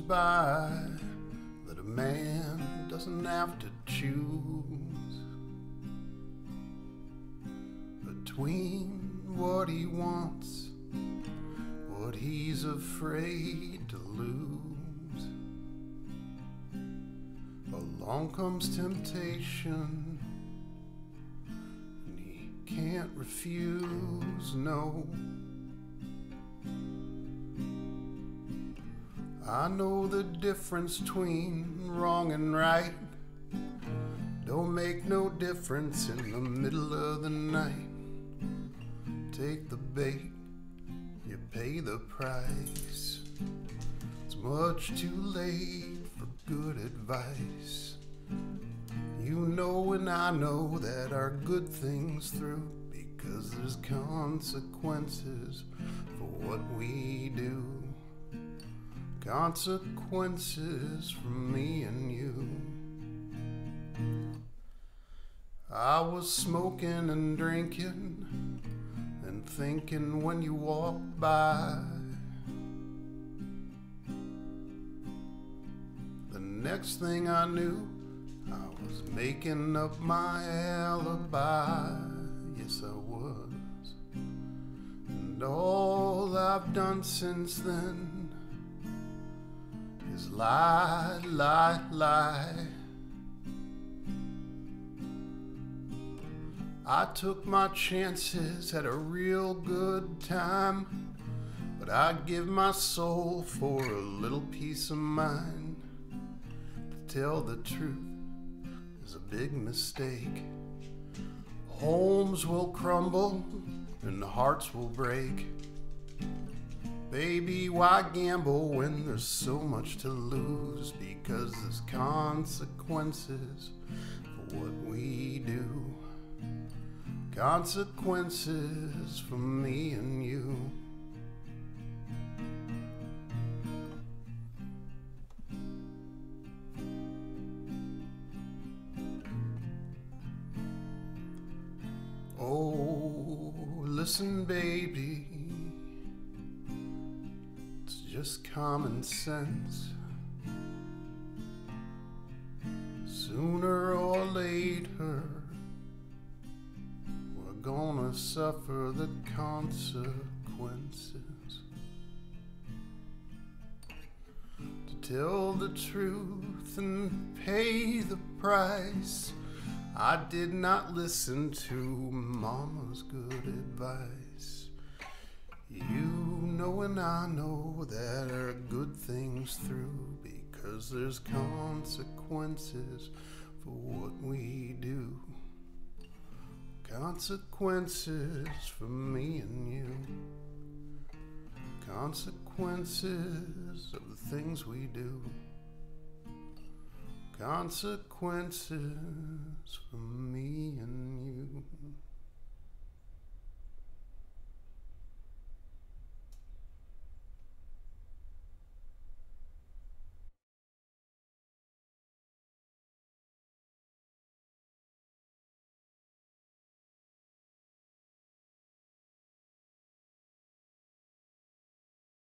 by that a man doesn't have to choose between what he wants, what he's afraid to lose. Along comes temptation, and he can't refuse, no. I know the difference between wrong and right. Don't make no difference in the middle of the night. Take the bait, you pay the price. It's much too late for good advice. You know and I know that our good things through because there's consequences for what we do consequences from me and you. I was smoking and drinking and thinking when you walked by. The next thing I knew, I was making up my alibi. Yes, I was. And all I've done since then is lie, lie, lie. I took my chances, had a real good time, but I'd give my soul for a little peace of mind. To tell the truth is a big mistake. Homes will crumble and hearts will break. Baby, why gamble when there's so much to lose? Because there's consequences for what we do. Consequences for me and you. Oh, listen, baby just common sense. Sooner or later, we're gonna suffer the consequences. To tell the truth and pay the price, I did not listen to Mama's good advice. You know and I know that are good things through because there's consequences for what we do. Consequences for me and you. Consequences of the things we do. Consequences for me and you.